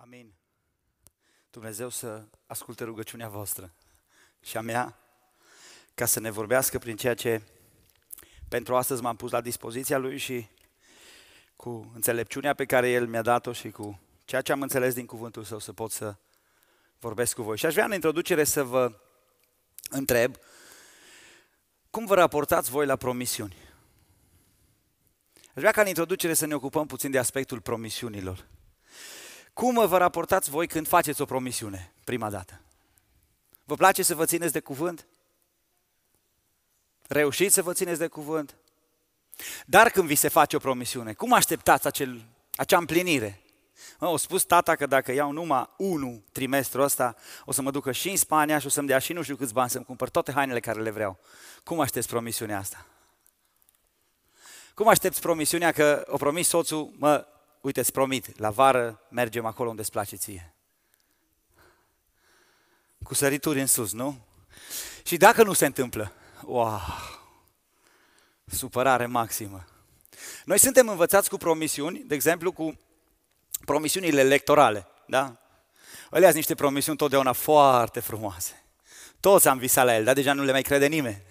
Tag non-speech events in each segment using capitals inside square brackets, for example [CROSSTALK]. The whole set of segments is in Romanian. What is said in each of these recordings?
Amin. Dumnezeu să asculte rugăciunea voastră și a mea ca să ne vorbească prin ceea ce pentru astăzi m-am pus la dispoziția Lui și cu înțelepciunea pe care El mi-a dat-o și cu ceea ce am înțeles din cuvântul Său să pot să vorbesc cu voi. Și aș vrea în introducere să vă întreb cum vă raportați voi la promisiuni? Aș vrea ca în introducere să ne ocupăm puțin de aspectul promisiunilor. Cum vă raportați voi când faceți o promisiune prima dată? Vă place să vă țineți de cuvânt? Reușiți să vă țineți de cuvânt? Dar când vi se face o promisiune, cum așteptați acel, acea împlinire? Mă, au spus tata că dacă iau numai unu trimestru ăsta, o să mă ducă și în Spania și o să-mi dea și nu știu câți bani să-mi cumpăr toate hainele care le vreau. Cum aștepți promisiunea asta? Cum aștepți promisiunea că o promis soțul, mă, uite, îți promit, la vară mergem acolo unde îți place ție. Cu sărituri în sus, nu? Și dacă nu se întâmplă, wow, supărare maximă. Noi suntem învățați cu promisiuni, de exemplu cu promisiunile electorale, da? Alea sunt niște promisiuni totdeauna foarte frumoase. Toți am visat la el, dar deja nu le mai crede nimeni.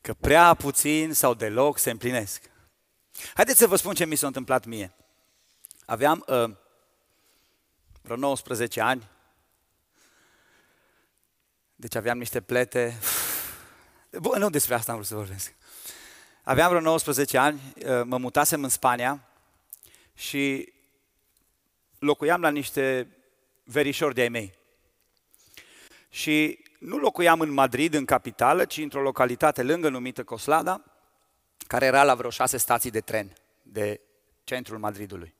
Că prea puțin sau deloc se împlinesc. Haideți să vă spun ce mi s-a întâmplat mie. Aveam uh, vreo 19 ani, deci aveam niște plete. [SIGHS] Bun, nu despre asta am vrut să vorbesc. Aveam vreo 19 ani, uh, mă mutasem în Spania și locuiam la niște verișori de-ai mei. Și nu locuiam în Madrid, în capitală, ci într-o localitate lângă numită Coslada, care era la vreo șase stații de tren de centrul Madridului.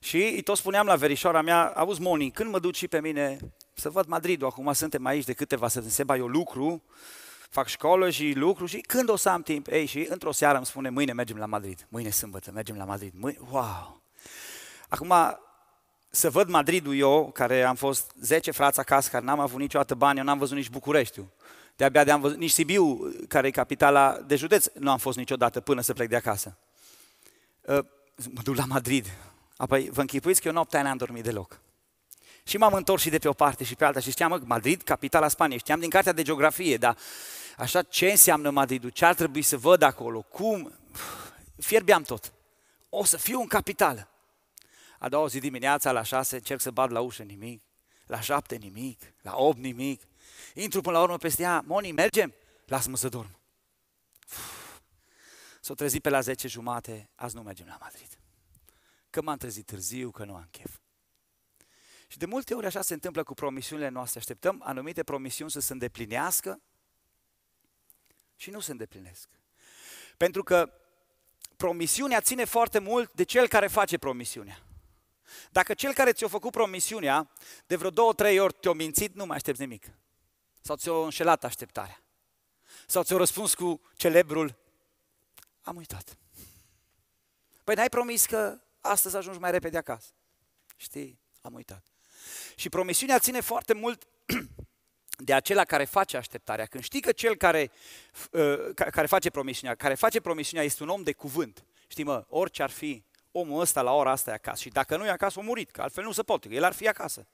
Și îi tot spuneam la verișoara mea, auzi Moni, când mă duci și pe mine să văd Madridul, acum suntem aici de câteva să Seba, eu lucru, fac școală și lucru și când o să am timp? Ei, și într-o seară îmi spune, mâine mergem la Madrid, mâine sâmbătă, mergem la Madrid, mâine, wow! Acum, să văd Madridul eu, care am fost 10 frați acasă, care n-am avut niciodată bani, eu n-am văzut nici Bucureștiul. De-abia de am văzut, nici Sibiu, care e capitala de județ, nu am fost niciodată până să plec de acasă. Uh, mă duc la Madrid. Apoi vă închipuiți că eu noaptea n-am dormit deloc. Și m-am întors și de pe o parte și pe alta și știam, mă, Madrid, capitala Spaniei, știam din cartea de geografie, dar așa ce înseamnă Madridul, ce ar trebui să văd acolo, cum, fierbeam tot. O să fiu în capitală. A doua zi dimineața, la șase, încerc să bat la ușă, nimic. La șapte, nimic. La opt, nimic. Intru până la urmă peste ea, Moni, mergem? Lasă-mă să dorm. S-o trezit pe la 10 jumate, azi nu mergem la Madrid. Că m-am trezit târziu, că nu am chef. Și de multe ori așa se întâmplă cu promisiunile noastre. Așteptăm anumite promisiuni să se îndeplinească și nu se îndeplinesc. Pentru că promisiunea ține foarte mult de cel care face promisiunea. Dacă cel care ți-a făcut promisiunea, de vreo două, trei ori te-a mințit, nu mai aștepți nimic. Sau ți-a înșelat așteptarea. Sau ți-a răspuns cu celebrul, am uitat. Păi n-ai promis că astăzi ajungi mai repede acasă. Știi, am uitat. Și promisiunea ține foarte mult [CLEARS THROAT] de acela care face așteptarea. Când știi că cel care, uh, care face promisiunea, care face promisiunea este un om de cuvânt, știi mă, orice ar fi omul ăsta la ora asta e acasă. Și dacă nu e acasă, a murit, că altfel nu se poate, el ar fi acasă.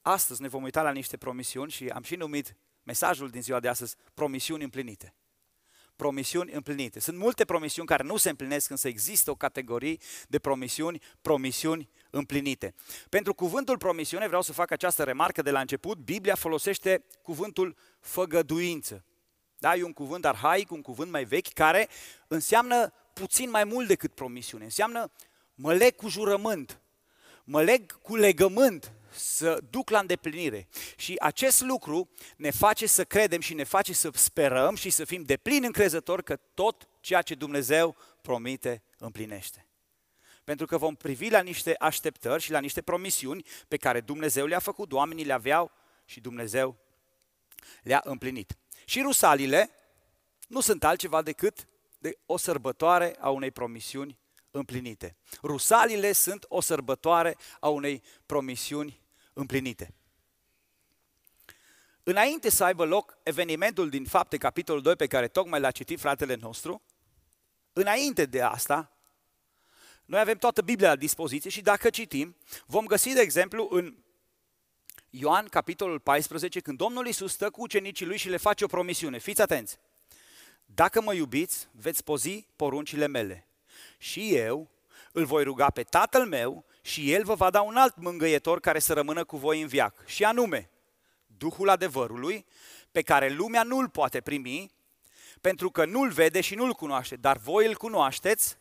Astăzi ne vom uita la niște promisiuni și am și numit mesajul din ziua de astăzi promisiuni împlinite. Promisiuni împlinite. Sunt multe promisiuni care nu se împlinesc, însă există o categorie de promisiuni, promisiuni împlinite. Pentru cuvântul promisiune vreau să fac această remarcă de la început. Biblia folosește cuvântul făgăduință. Da, e un cuvânt arhaic, un cuvânt mai vechi, care înseamnă puțin mai mult decât promisiune. Înseamnă mă leg cu jurământ, mă leg cu legământ să duc la îndeplinire. Și acest lucru ne face să credem și ne face să sperăm și să fim deplin încrezători că tot ceea ce Dumnezeu promite împlinește. Pentru că vom privi la niște așteptări și la niște promisiuni pe care Dumnezeu le-a făcut, oamenii le aveau și Dumnezeu le-a împlinit. Și rusalile nu sunt altceva decât de o sărbătoare a unei promisiuni împlinite. Rusalile sunt o sărbătoare a unei promisiuni împlinite. Înainte să aibă loc evenimentul din fapte, capitolul 2, pe care tocmai l-a citit fratele nostru, înainte de asta, noi avem toată Biblia la dispoziție și dacă citim, vom găsi, de exemplu, în Ioan, capitolul 14, când Domnul Iisus stă cu ucenicii lui și le face o promisiune. Fiți atenți! Dacă mă iubiți, veți pozi poruncile mele. Și eu îl voi ruga pe Tatăl meu și El vă va da un alt mângâietor care să rămână cu voi în viac. Și anume, Duhul adevărului, pe care lumea nu-l poate primi, pentru că nu-l vede și nu-l cunoaște, dar voi îl cunoașteți,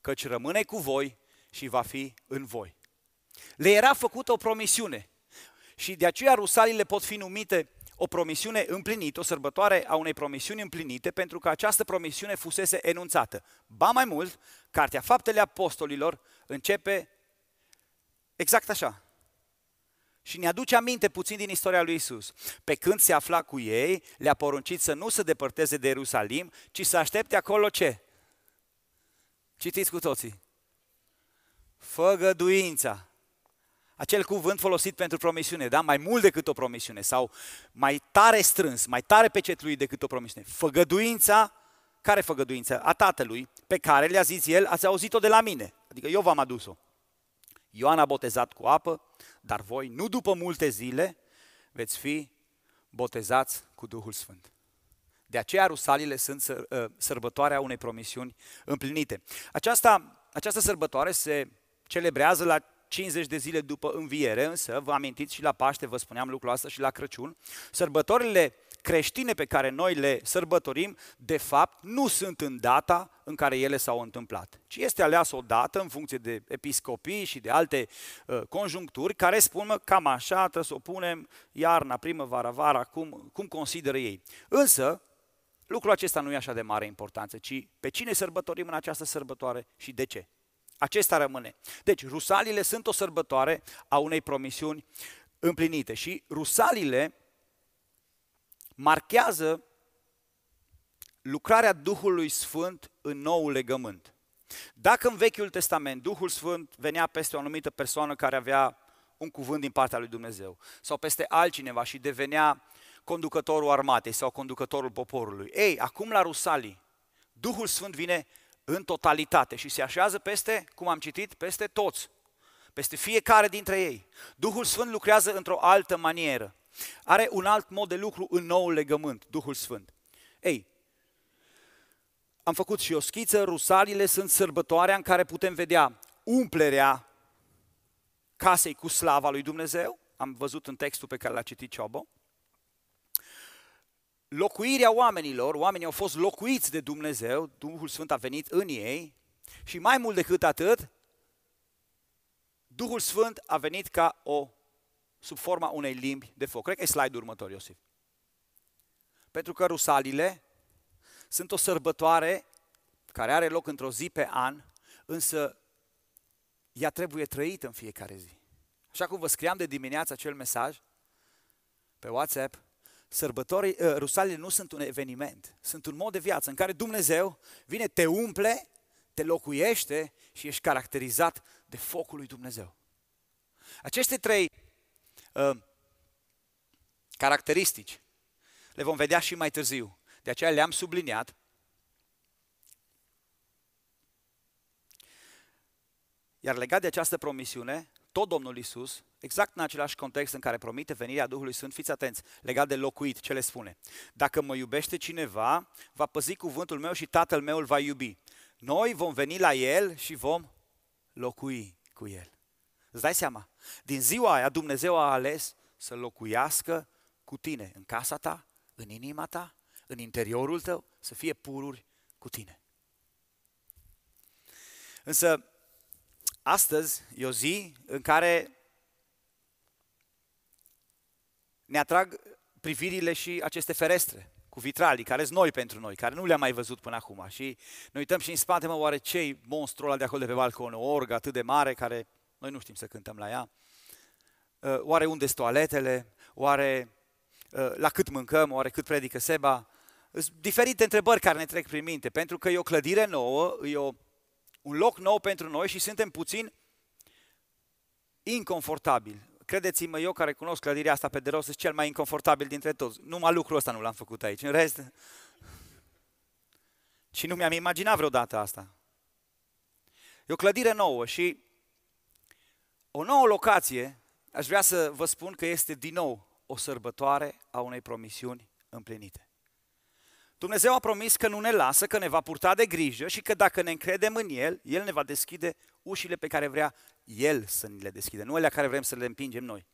căci rămâne cu voi și va fi în voi. Le era făcută o promisiune și de aceea rusalile pot fi numite o promisiune împlinită, o sărbătoare a unei promisiuni împlinite, pentru că această promisiune fusese enunțată. Ba mai mult, Cartea Faptele Apostolilor începe exact așa. Și ne aduce aminte puțin din istoria lui Isus. Pe când se afla cu ei, le-a poruncit să nu se depărteze de Ierusalim, ci să aștepte acolo ce? Citiți cu toții. Făgăduința. Acel cuvânt folosit pentru promisiune, da? Mai mult decât o promisiune sau mai tare strâns, mai tare pecetluit decât o promisiune. Făgăduința, care făgăduință? A tatălui, pe care le-a zis el, ați auzit-o de la mine. Adică eu v-am adus-o. Ioan a botezat cu apă, dar voi, nu după multe zile, veți fi botezați cu Duhul Sfânt. De aceea rusalile sunt ă, sărbătoarea unei promisiuni împlinite. Aceasta, această sărbătoare se celebrează la 50 de zile după înviere, însă vă amintiți și la Paște, vă spuneam lucrul ăsta și la Crăciun, sărbătorile creștine pe care noi le sărbătorim, de fapt, nu sunt în data în care ele s-au întâmplat, ci este aleasă o dată în funcție de episcopii și de alte uh, conjuncturi care spun mă, cam așa, trebuie să o punem iarna, primăvara, vara, cum, cum consideră ei. Însă, lucrul acesta nu e așa de mare importanță, ci pe cine sărbătorim în această sărbătoare și de ce. Acesta rămâne. Deci, rusalile sunt o sărbătoare a unei promisiuni împlinite și rusalile marchează lucrarea Duhului Sfânt în nou legământ. Dacă în Vechiul Testament Duhul Sfânt venea peste o anumită persoană care avea un cuvânt din partea lui Dumnezeu sau peste altcineva și devenea conducătorul armatei sau conducătorul poporului. Ei, acum la Rusalii, Duhul Sfânt vine în totalitate și se așează peste, cum am citit, peste toți, peste fiecare dintre ei. Duhul Sfânt lucrează într-o altă manieră. Are un alt mod de lucru în nou legământ, Duhul Sfânt. Ei, am făcut și o schiță, rusalile sunt sărbătoarea în care putem vedea umplerea casei cu slava lui Dumnezeu, am văzut în textul pe care l-a citit Ciobo, locuirea oamenilor, oamenii au fost locuiți de Dumnezeu, Duhul Sfânt a venit în ei și mai mult decât atât, Duhul Sfânt a venit ca o, sub forma unei limbi de foc. Cred că e slide-ul următor, Iosif. Pentru că rusalile sunt o sărbătoare care are loc într-o zi pe an, însă ea trebuie trăită în fiecare zi. Așa cum vă scriam de dimineață acel mesaj pe WhatsApp, sărbătorii, uh, rusalile nu sunt un eveniment, sunt un mod de viață în care Dumnezeu vine, te umple, te locuiește și ești caracterizat de focul lui Dumnezeu. Aceste trei uh, caracteristici le vom vedea și mai târziu. De aceea le-am subliniat. Iar legat de această promisiune, tot Domnul Isus, exact în același context în care promite venirea Duhului Sfânt, fiți atenți, legat de locuit, ce le spune? Dacă mă iubește cineva, va păzi cuvântul meu și tatăl meu îl va iubi. Noi vom veni la el și vom locui cu el. Îți dai seama? Din ziua aia Dumnezeu a ales să locuiască cu tine, în casa ta, în inima ta, în interiorul tău, să fie pururi cu tine. Însă, astăzi e o zi în care ne atrag privirile și aceste ferestre cu vitralii, care sunt noi pentru noi, care nu le-am mai văzut până acum. Și ne uităm și în spate, mă, oare ce monstrul ăla de acolo de pe balcon, o orgă atât de mare, care noi nu știm să cântăm la ea. Uh, oare unde sunt toaletele? Oare uh, la cât mâncăm? Oare cât predică Seba? Sunt diferite întrebări care ne trec prin minte, pentru că e o clădire nouă, e o, un loc nou pentru noi și suntem puțin inconfortabili credeți-mă, eu care cunosc clădirea asta pe de rost, sunt cel mai inconfortabil dintre toți. Numai lucrul ăsta nu l-am făcut aici. În rest, și nu mi-am imaginat vreodată asta. E o clădire nouă și o nouă locație, aș vrea să vă spun că este din nou o sărbătoare a unei promisiuni împlinite. Dumnezeu a promis că nu ne lasă, că ne va purta de grijă și că dacă ne încredem în El, El ne va deschide ușile pe care vrea El să ni le deschide, nu alea care vrem să le împingem noi.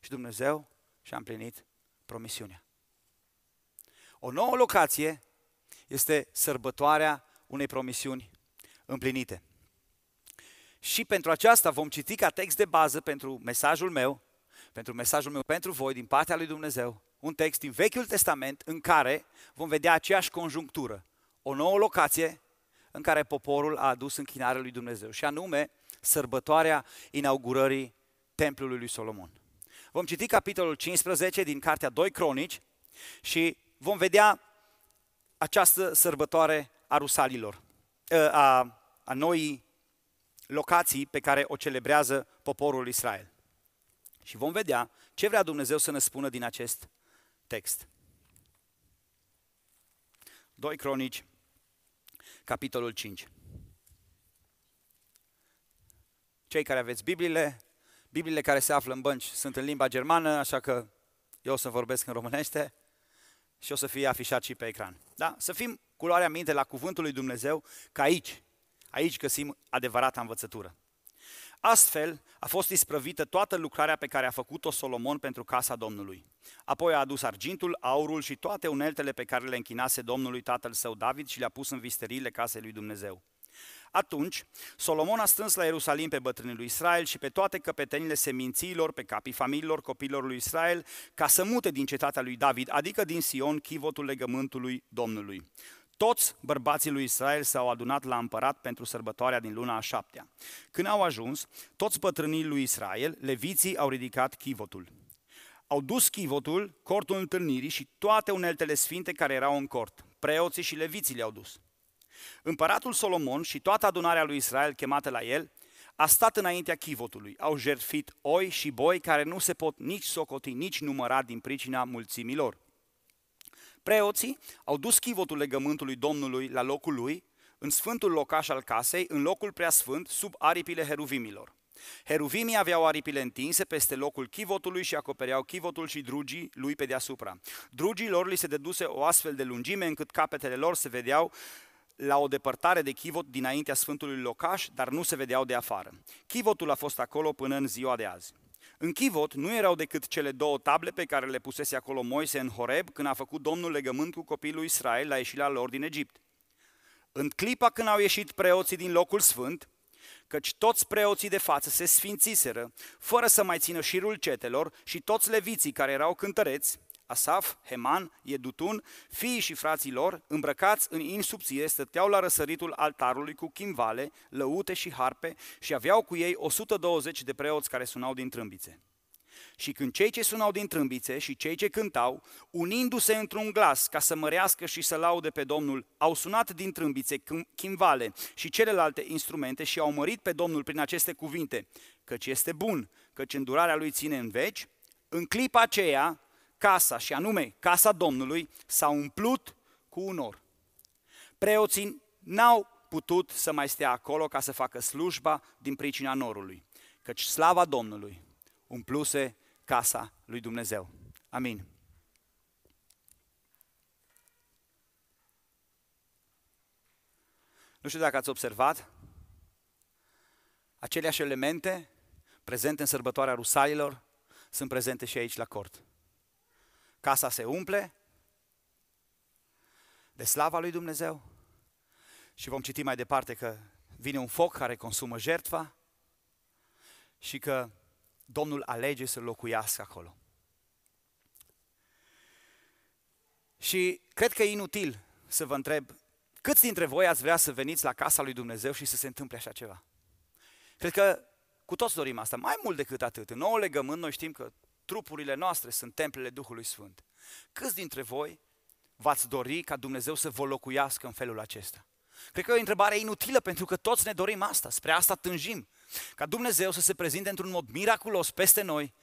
Și Dumnezeu și-a împlinit promisiunea. O nouă locație este sărbătoarea unei promisiuni împlinite. Și pentru aceasta vom citi ca text de bază pentru mesajul meu, pentru mesajul meu pentru voi din partea lui Dumnezeu, un text din Vechiul Testament în care vom vedea aceeași conjunctură, o nouă locație în care poporul a adus închinare lui Dumnezeu, și anume sărbătoarea inaugurării templului lui Solomon. Vom citi capitolul 15 din cartea 2 Cronici și vom vedea această sărbătoare a rusalilor, ă, a, a noii locații pe care o celebrează poporul Israel. Și vom vedea ce vrea Dumnezeu să ne spună din acest text. 2 Cronici, capitolul 5. Cei care aveți Bibliile, Bibliile care se află în bănci sunt în limba germană, așa că eu o să vorbesc în românește și o să fie afișat și pe ecran. Da? Să fim cu luarea minte la cuvântul lui Dumnezeu, că aici, aici găsim adevărata învățătură. Astfel a fost isprăvită toată lucrarea pe care a făcut-o Solomon pentru casa Domnului. Apoi a adus argintul, aurul și toate uneltele pe care le închinase Domnului tatăl său David și le-a pus în visteriile casei lui Dumnezeu. Atunci, Solomon a strâns la Ierusalim pe bătrânii lui Israel și pe toate căpetenile semințiilor, pe capii familiilor copiilor lui Israel, ca să mute din cetatea lui David, adică din Sion, chivotul legământului Domnului. Toți bărbații lui Israel s-au adunat la împărat pentru sărbătoarea din luna a șaptea. Când au ajuns, toți bătrânii lui Israel, leviții au ridicat chivotul. Au dus chivotul, cortul întâlnirii și toate uneltele sfinte care erau în cort. Preoții și leviții le-au dus. Împăratul Solomon și toată adunarea lui Israel chemată la el a stat înaintea chivotului. Au jertfit oi și boi care nu se pot nici socoti, nici număra din pricina mulțimilor. Preoții au dus chivotul legământului Domnului la locul lui, în sfântul locaș al casei, în locul preasfânt, sub aripile heruvimilor. Heruvimii aveau aripile întinse peste locul chivotului și acopereau chivotul și drugii lui pe deasupra. Drugii lor li se deduse o astfel de lungime încât capetele lor se vedeau la o depărtare de chivot dinaintea Sfântului Locaș, dar nu se vedeau de afară. Chivotul a fost acolo până în ziua de azi. În chivot nu erau decât cele două table pe care le pusese acolo Moise în Horeb când a făcut Domnul legământ cu copilul lui Israel la ieșirea lor din Egipt. În clipa când au ieșit preoții din locul sfânt, căci toți preoții de față se sfințiseră, fără să mai țină șirul cetelor și toți leviții care erau cântăreți, Asaf, Heman, Edutun, fiii și frații lor, îmbrăcați în in subțire, stăteau la răsăritul altarului cu chimvale, lăute și harpe și aveau cu ei 120 de preoți care sunau din trâmbițe. Și când cei ce sunau din trâmbițe și cei ce cântau, unindu-se într-un glas ca să mărească și să laude pe Domnul, au sunat din trâmbițe, chimvale și celelalte instrumente și au mărit pe Domnul prin aceste cuvinte, căci este bun, căci îndurarea lui ține în veci, în clipa aceea casa, și anume casa Domnului, s-a umplut cu un nor. Preoții n-au putut să mai stea acolo ca să facă slujba din pricina norului, căci slava Domnului umpluse casa lui Dumnezeu. Amin. Nu știu dacă ați observat, aceleași elemente prezente în sărbătoarea rusalilor sunt prezente și aici la cort. Casa se umple de slava lui Dumnezeu și vom citi mai departe că vine un foc care consumă jertfa și că Domnul alege să locuiască acolo. Și cred că e inutil să vă întreb, câți dintre voi ați vrea să veniți la casa lui Dumnezeu și să se întâmple așa ceva? Cred că cu toți dorim asta, mai mult decât atât. În nou legământ noi știm că trupurile noastre sunt templele Duhului Sfânt. Câți dintre voi v-ați dori ca Dumnezeu să vă locuiască în felul acesta? Cred că e o întrebare inutilă pentru că toți ne dorim asta, spre asta tânjim. Ca Dumnezeu să se prezinte într-un mod miraculos peste noi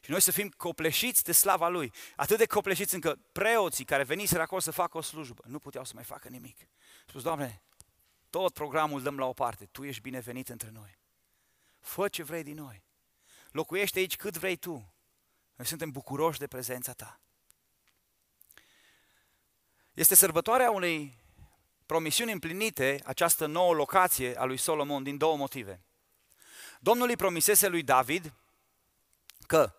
și noi să fim copleșiți de slava Lui. Atât de copleșiți încât preoții care veniseră acolo să facă o slujbă nu puteau să mai facă nimic. Spus, Doamne, tot programul dăm la o parte. Tu ești binevenit între noi. Fă ce vrei din noi. Locuiește aici cât vrei tu. Noi suntem bucuroși de prezența ta. Este sărbătoarea unei promisiuni împlinite, această nouă locație a lui Solomon, din două motive. Domnul îi promisese lui David că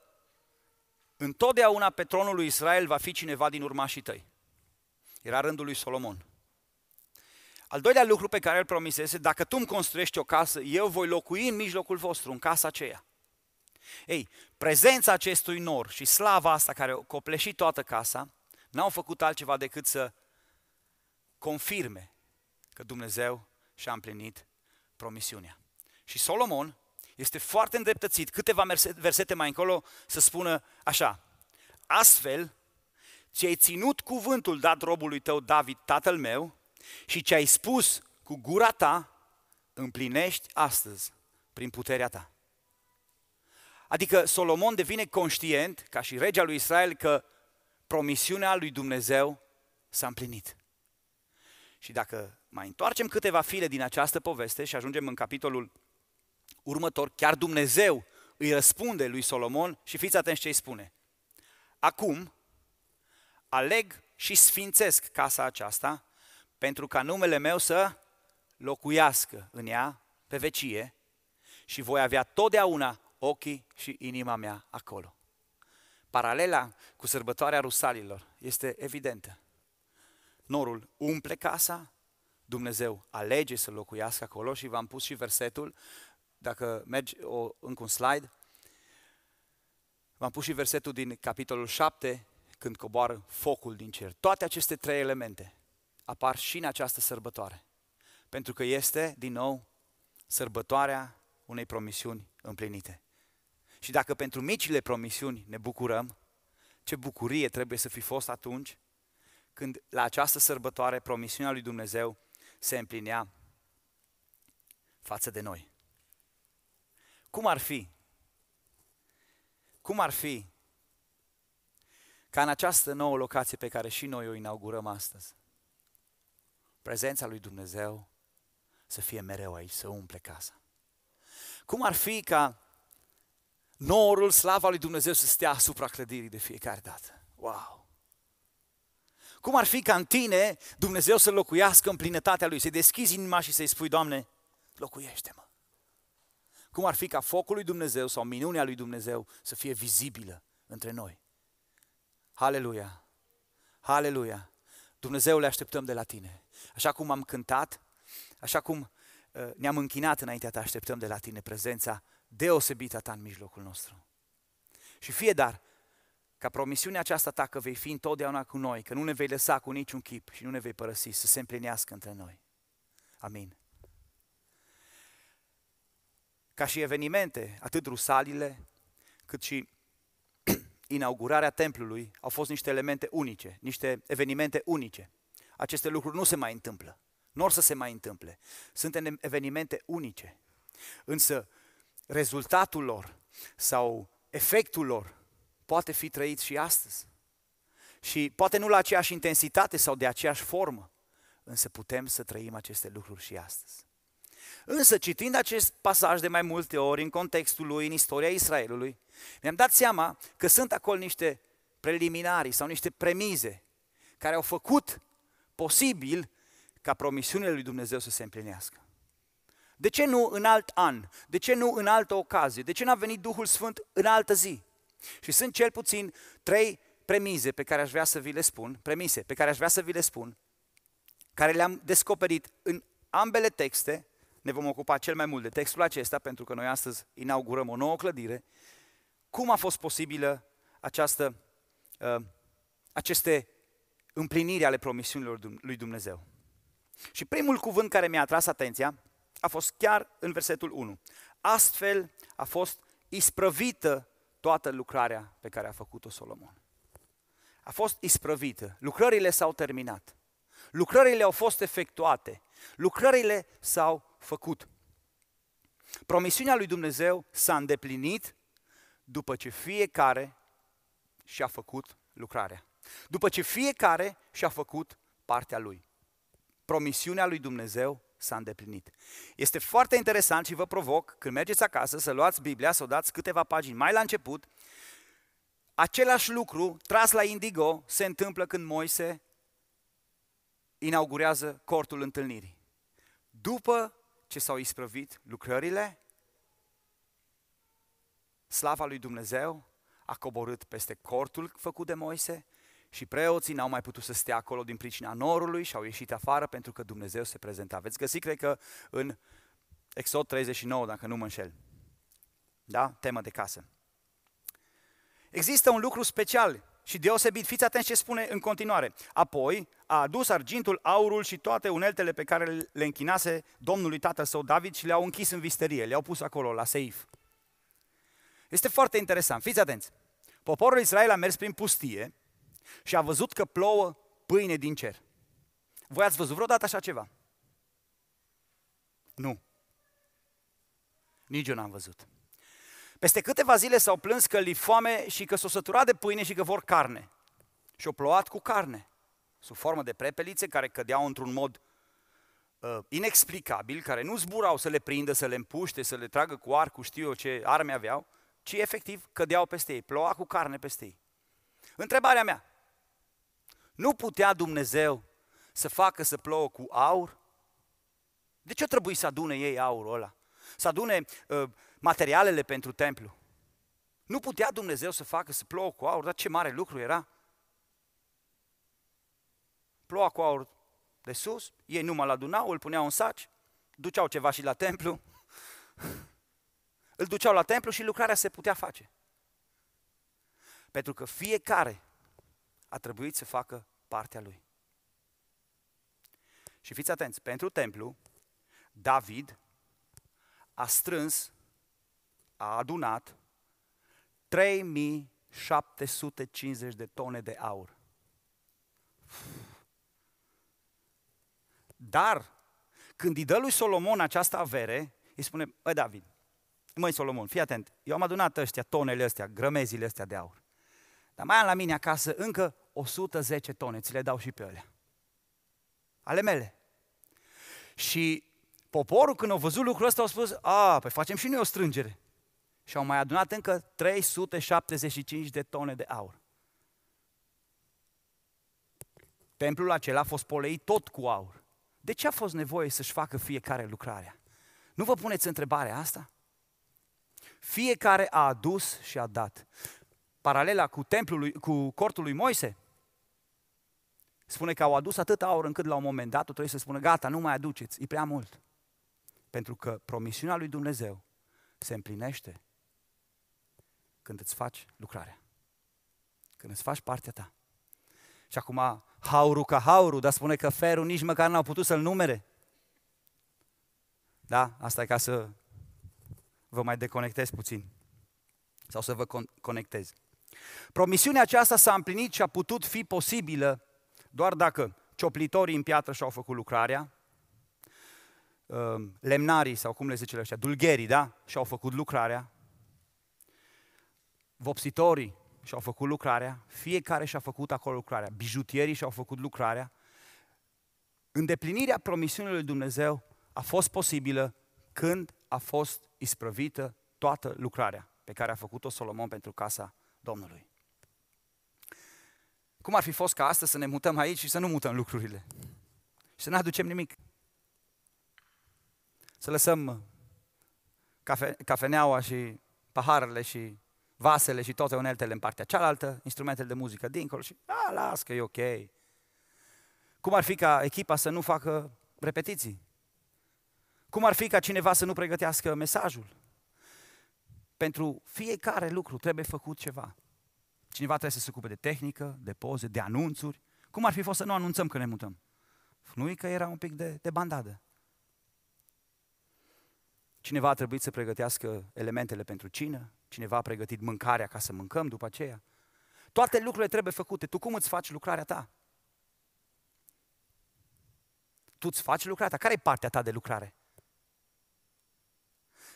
întotdeauna pe tronul lui Israel va fi cineva din urmașii tăi. Era rândul lui Solomon. Al doilea lucru pe care îl promisese, dacă tu îmi construiești o casă, eu voi locui în mijlocul vostru, în casa aceea. Ei, prezența acestui nor și slava asta care a copleșit toată casa, n-au făcut altceva decât să confirme că Dumnezeu și-a împlinit promisiunea. Și Solomon este foarte îndreptățit, câteva versete mai încolo, să spună așa, astfel, ți-ai ținut cuvântul dat robului tău David, tatăl meu, și ce ai spus cu gura ta, împlinești astăzi prin puterea ta. Adică Solomon devine conștient, ca și regea lui Israel, că promisiunea lui Dumnezeu s-a împlinit. Și dacă mai întoarcem câteva file din această poveste și ajungem în capitolul următor, chiar Dumnezeu îi răspunde lui Solomon și fiți atenți ce îi spune. Acum aleg și sfințesc casa aceasta pentru ca numele meu să locuiască în ea pe vecie și voi avea totdeauna ochii și inima mea acolo. Paralela cu sărbătoarea rusalilor este evidentă. Norul umple casa, Dumnezeu alege să locuiască acolo și v-am pus și versetul, dacă mergi o, încă un slide, v-am pus și versetul din capitolul 7, când coboară focul din cer. Toate aceste trei elemente apar și în această sărbătoare. Pentru că este, din nou, sărbătoarea unei promisiuni împlinite. Și dacă pentru micile promisiuni ne bucurăm, ce bucurie trebuie să fi fost atunci când la această sărbătoare promisiunea lui Dumnezeu se împlinea față de noi. Cum ar fi? Cum ar fi ca în această nouă locație pe care și noi o inaugurăm astăzi, prezența lui Dumnezeu să fie mereu aici, să umple casa? Cum ar fi ca norul, slava lui Dumnezeu să stea asupra clădirii de fiecare dată? Wow! Cum ar fi ca în tine Dumnezeu să locuiască în plinătatea Lui, să-i deschizi inima și să-i spui, Doamne, locuiește-mă. Cum ar fi ca focul lui Dumnezeu sau minunea lui Dumnezeu să fie vizibilă între noi. Haleluia! Haleluia! Dumnezeu le așteptăm de la tine. Așa cum am cântat, așa cum uh, ne-am închinat înaintea ta, așteptăm de la tine prezența deosebită ta în mijlocul nostru. Și fie dar, ca promisiunea aceasta ta că vei fi întotdeauna cu noi, că nu ne vei lăsa cu niciun chip și nu ne vei părăsi, să se împlinească între noi. Amin. Ca și evenimente, atât rusalile, cât și [CLEARS THROAT] inaugurarea templului au fost niște elemente unice, niște evenimente unice. Aceste lucruri nu se mai întâmplă. Nu or să se mai întâmple. Sunt evenimente unice. Însă rezultatul lor sau efectul lor poate fi trăit și astăzi. Și poate nu la aceeași intensitate sau de aceeași formă, însă putem să trăim aceste lucruri și astăzi. Însă, citind acest pasaj de mai multe ori în contextul lui, în istoria Israelului, mi-am dat seama că sunt acolo niște preliminarii sau niște premize care au făcut posibil ca promisiunile lui Dumnezeu să se împlinească. De ce nu în alt an? De ce nu în altă ocazie? De ce n-a venit Duhul Sfânt în altă zi? Și sunt cel puțin trei premize pe care aș vrea să vi le spun, premise pe care aș vrea să vi le spun, care le-am descoperit în ambele texte, ne vom ocupa cel mai mult de textul acesta, pentru că noi astăzi inaugurăm o nouă clădire, cum a fost posibilă această, uh, aceste împliniri ale promisiunilor lui Dumnezeu. Și primul cuvânt care mi-a atras atenția a fost chiar în versetul 1. Astfel a fost isprăvită toată lucrarea pe care a făcut-o Solomon. A fost isprăvită. Lucrările s-au terminat. Lucrările au fost efectuate. Lucrările s-au făcut. Promisiunea lui Dumnezeu s-a îndeplinit după ce fiecare și-a făcut lucrarea. După ce fiecare și-a făcut partea lui. Promisiunea lui Dumnezeu s-a îndeplinit. Este foarte interesant și vă provoc, când mergeți acasă, să luați Biblia, să o dați câteva pagini mai la început. Același lucru, tras la indigo, se întâmplă când Moise inaugurează cortul întâlnirii. După ce s-au isprăvit lucrările, slava lui Dumnezeu a coborât peste cortul făcut de Moise și preoții n-au mai putut să stea acolo din pricina norului și au ieșit afară pentru că Dumnezeu se prezenta. Veți găsi, cred că, în Exod 39, dacă nu mă înșel. Da? Temă de casă. Există un lucru special și deosebit. Fiți atenți ce spune în continuare. Apoi a adus argintul, aurul și toate uneltele pe care le închinase Domnului tatăl său David și le-au închis în visterie, le-au pus acolo, la seif. Este foarte interesant. Fiți atenți. Poporul Israel a mers prin pustie și a văzut că plouă pâine din cer. Voi ați văzut vreodată așa ceva? Nu. Nici eu n-am văzut. Peste câteva zile s-au plâns că li foame și că s-o săturat de pâine și că vor carne. Și au plouat cu carne, sub formă de prepelițe care cădeau într-un mod uh, inexplicabil, care nu zburau să le prindă, să le împuște, să le tragă cu arcul, știu eu ce arme aveau, ci efectiv cădeau peste ei, ploua cu carne peste ei. Întrebarea mea, nu putea Dumnezeu să facă să plouă cu aur? De ce trebuie să adune ei aurul ăla? Să adune uh, materialele pentru templu? Nu putea Dumnezeu să facă să plouă cu aur, dar ce mare lucru era? Ploua cu aur de sus, ei nu mă adunau, îl puneau în saci, duceau ceva și la templu, [LAUGHS] îl duceau la templu și lucrarea se putea face. Pentru că fiecare a trebuit să facă partea lui. Și fiți atenți, pentru templu, David a strâns, a adunat 3750 de tone de aur. Dar, când îi dă lui Solomon această avere, îi spune, băi David, măi Solomon, fii atent, eu am adunat ăștia, tonele astea, grămezile astea de aur. Dar mai am la mine acasă încă 110 tone, ți le dau și pe alea. Ale mele. Și poporul când au văzut lucrul ăsta au spus, a, păi facem și noi o strângere. Și au mai adunat încă 375 de tone de aur. Templul acela a fost poleit tot cu aur. De ce a fost nevoie să-și facă fiecare lucrarea? Nu vă puneți întrebarea asta? Fiecare a adus și a dat. Paralela cu templul, cu cortul lui Moise, spune că au adus atât aur încât la un moment dat trebuie să spună, gata, nu mai aduceți, e prea mult. Pentru că promisiunea lui Dumnezeu se împlinește când îți faci lucrarea. Când îți faci partea ta. Și acum, haurul ca haurul, dar spune că ferul nici măcar n-au putut să-l numere. Da? Asta e ca să vă mai deconectez puțin. Sau să vă con- conectez. Promisiunea aceasta s-a împlinit și a putut fi posibilă doar dacă cioplitorii în piatră și-au făcut lucrarea, um, lemnarii, sau cum le zice ăștia, dulgherii, da? Și-au făcut lucrarea, vopsitorii și-au făcut lucrarea, fiecare și-a făcut acolo lucrarea, bijutierii și-au făcut lucrarea. Îndeplinirea promisiunii lui Dumnezeu a fost posibilă când a fost isprăvită toată lucrarea pe care a făcut-o Solomon pentru casa Domnului. Cum ar fi fost ca astăzi să ne mutăm aici și să nu mutăm lucrurile? Și să nu aducem nimic. Să lăsăm cafe, cafeneaua și paharele și vasele și toate uneltele în partea cealaltă, instrumentele de muzică dincolo și a, las că e ok. Cum ar fi ca echipa să nu facă repetiții? Cum ar fi ca cineva să nu pregătească mesajul? Pentru fiecare lucru trebuie făcut ceva. Cineva trebuie să se ocupe de tehnică, de poze, de anunțuri. Cum ar fi fost să nu anunțăm că ne mutăm? nu că era un pic de, de bandadă. Cineva a trebuit să pregătească elementele pentru cină, cineva a pregătit mâncarea ca să mâncăm după aceea. Toate lucrurile trebuie făcute. Tu cum îți faci lucrarea ta? Tu îți faci lucrarea ta. Care e partea ta de lucrare?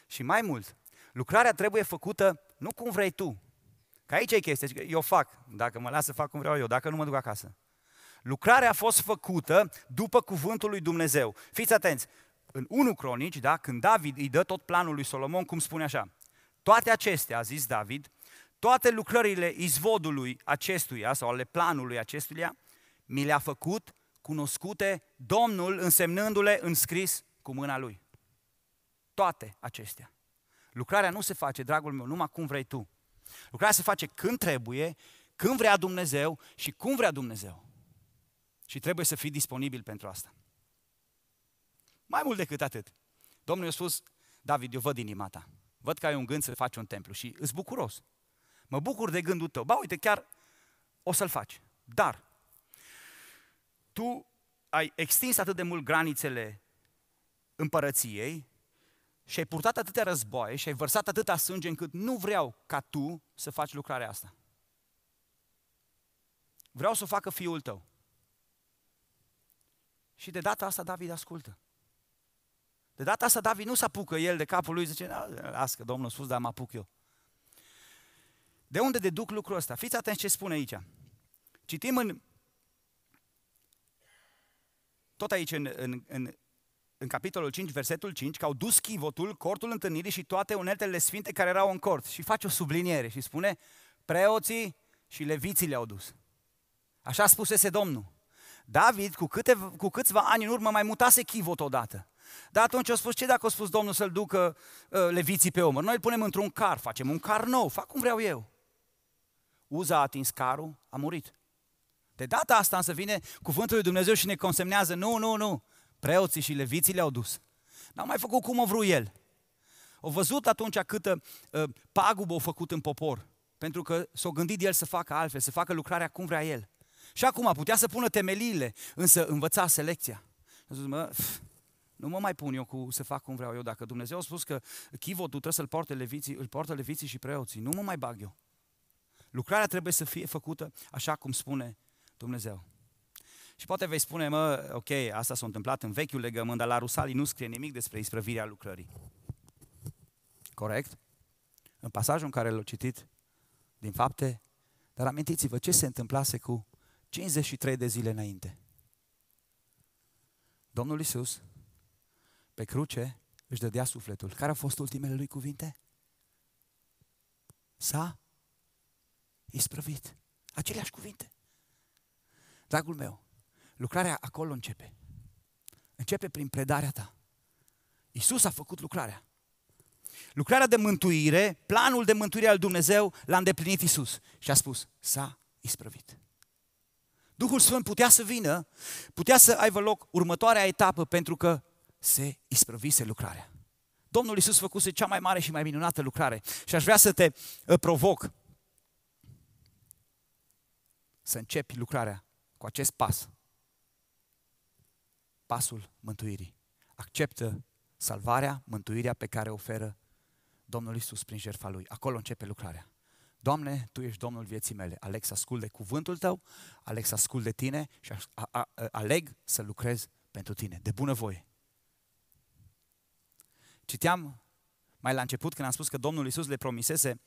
Și mai mult, lucrarea trebuie făcută nu cum vrei tu, Că aici e chestia, eu fac, dacă mă las să fac cum vreau eu, dacă nu mă duc acasă. Lucrarea a fost făcută după cuvântul lui Dumnezeu. Fiți atenți, în 1 Cronici, da, când David îi dă tot planul lui Solomon, cum spune așa, toate acestea, a zis David, toate lucrările izvodului acestuia sau ale planului acestuia, mi le-a făcut cunoscute Domnul însemnându-le înscris cu mâna lui. Toate acestea. Lucrarea nu se face, dragul meu, numai cum vrei tu. Lucrarea se face când trebuie, când vrea Dumnezeu și cum vrea Dumnezeu. Și trebuie să fii disponibil pentru asta. Mai mult decât atât. Domnul i-a spus, David, eu văd inima ta. Văd că ai un gând să faci un templu și îți bucuros. Mă bucur de gândul tău. Ba, uite, chiar o să-l faci. Dar, tu ai extins atât de mult granițele împărăției și ai purtat atâtea războaie și ai vărsat atâta sânge încât nu vreau ca tu să faci lucrarea asta. Vreau să o facă fiul tău. Și de data asta David ascultă. De data asta David nu se apucă el de capul lui, zice, las că Domnul a spus, dar mă apuc eu. De unde deduc lucrul ăsta? Fiți atenți ce spune aici. Citim în, tot aici în, în, în, în capitolul 5, versetul 5, că au dus chivotul, cortul întâlnirii și toate uneltele sfinte care erau în cort. Și face o subliniere și spune, preoții și leviții le-au dus. Așa spusese Domnul. David, cu, câte, cu câțiva ani în urmă, mai mutase chivot odată. Dar atunci a spus, ce dacă a spus Domnul să-l ducă uh, leviții pe omăr? Noi îl punem într-un car, facem un car nou, fac cum vreau eu. Uza a atins carul, a murit. De data asta însă vine cuvântul lui Dumnezeu și ne consemnează, nu, nu, nu, preoții și leviții le-au dus. N-au mai făcut cum o vrut el. Au văzut atunci câtă uh, pagubă au făcut în popor, pentru că s-a gândit el să facă altfel, să facă lucrarea cum vrea el. Și acum putea să pună temeliile, însă învăța selecția. A zis, mă, nu mă mai pun eu cu să fac cum vreau eu. Dacă Dumnezeu a spus că chivotul trebuie să-l poarte leviții, îl poartă leviții și preoții, nu mă mai bag eu. Lucrarea trebuie să fie făcută așa cum spune Dumnezeu. Și poate vei spune, mă, ok, asta s-a întâmplat în vechiul legământ, dar la Rusalii nu scrie nimic despre isprăvirea lucrării. Corect? În pasajul în care l-au citit din fapte, dar amintiți-vă ce se întâmplase cu 53 de zile înainte. Domnul Isus, pe cruce, își dădea sufletul. Care au fost ultimele lui cuvinte? S-a isprăvit. Aceleași cuvinte. Dragul meu, lucrarea acolo începe. Începe prin predarea ta. Isus a făcut lucrarea. Lucrarea de mântuire, planul de mântuire al Dumnezeu l-a îndeplinit Isus și a spus, s-a isprăvit. Duhul Sfânt putea să vină, putea să aibă loc următoarea etapă pentru că se isprăvise lucrarea. Domnul Iisus făcuse cea mai mare și mai minunată lucrare și aș vrea să te uh, provoc să începi lucrarea cu acest pas. Pasul mântuirii. Acceptă salvarea, mântuirea pe care o oferă Domnul Iisus prin jertfa Lui. Acolo începe lucrarea. Doamne, Tu ești Domnul vieții mele. Aleg să ascult de cuvântul Tău, aleg să ascult de Tine și a, a, a, aleg să lucrez pentru Tine, de bună voie. Citeam mai la început când am spus că Domnul Iisus le promisese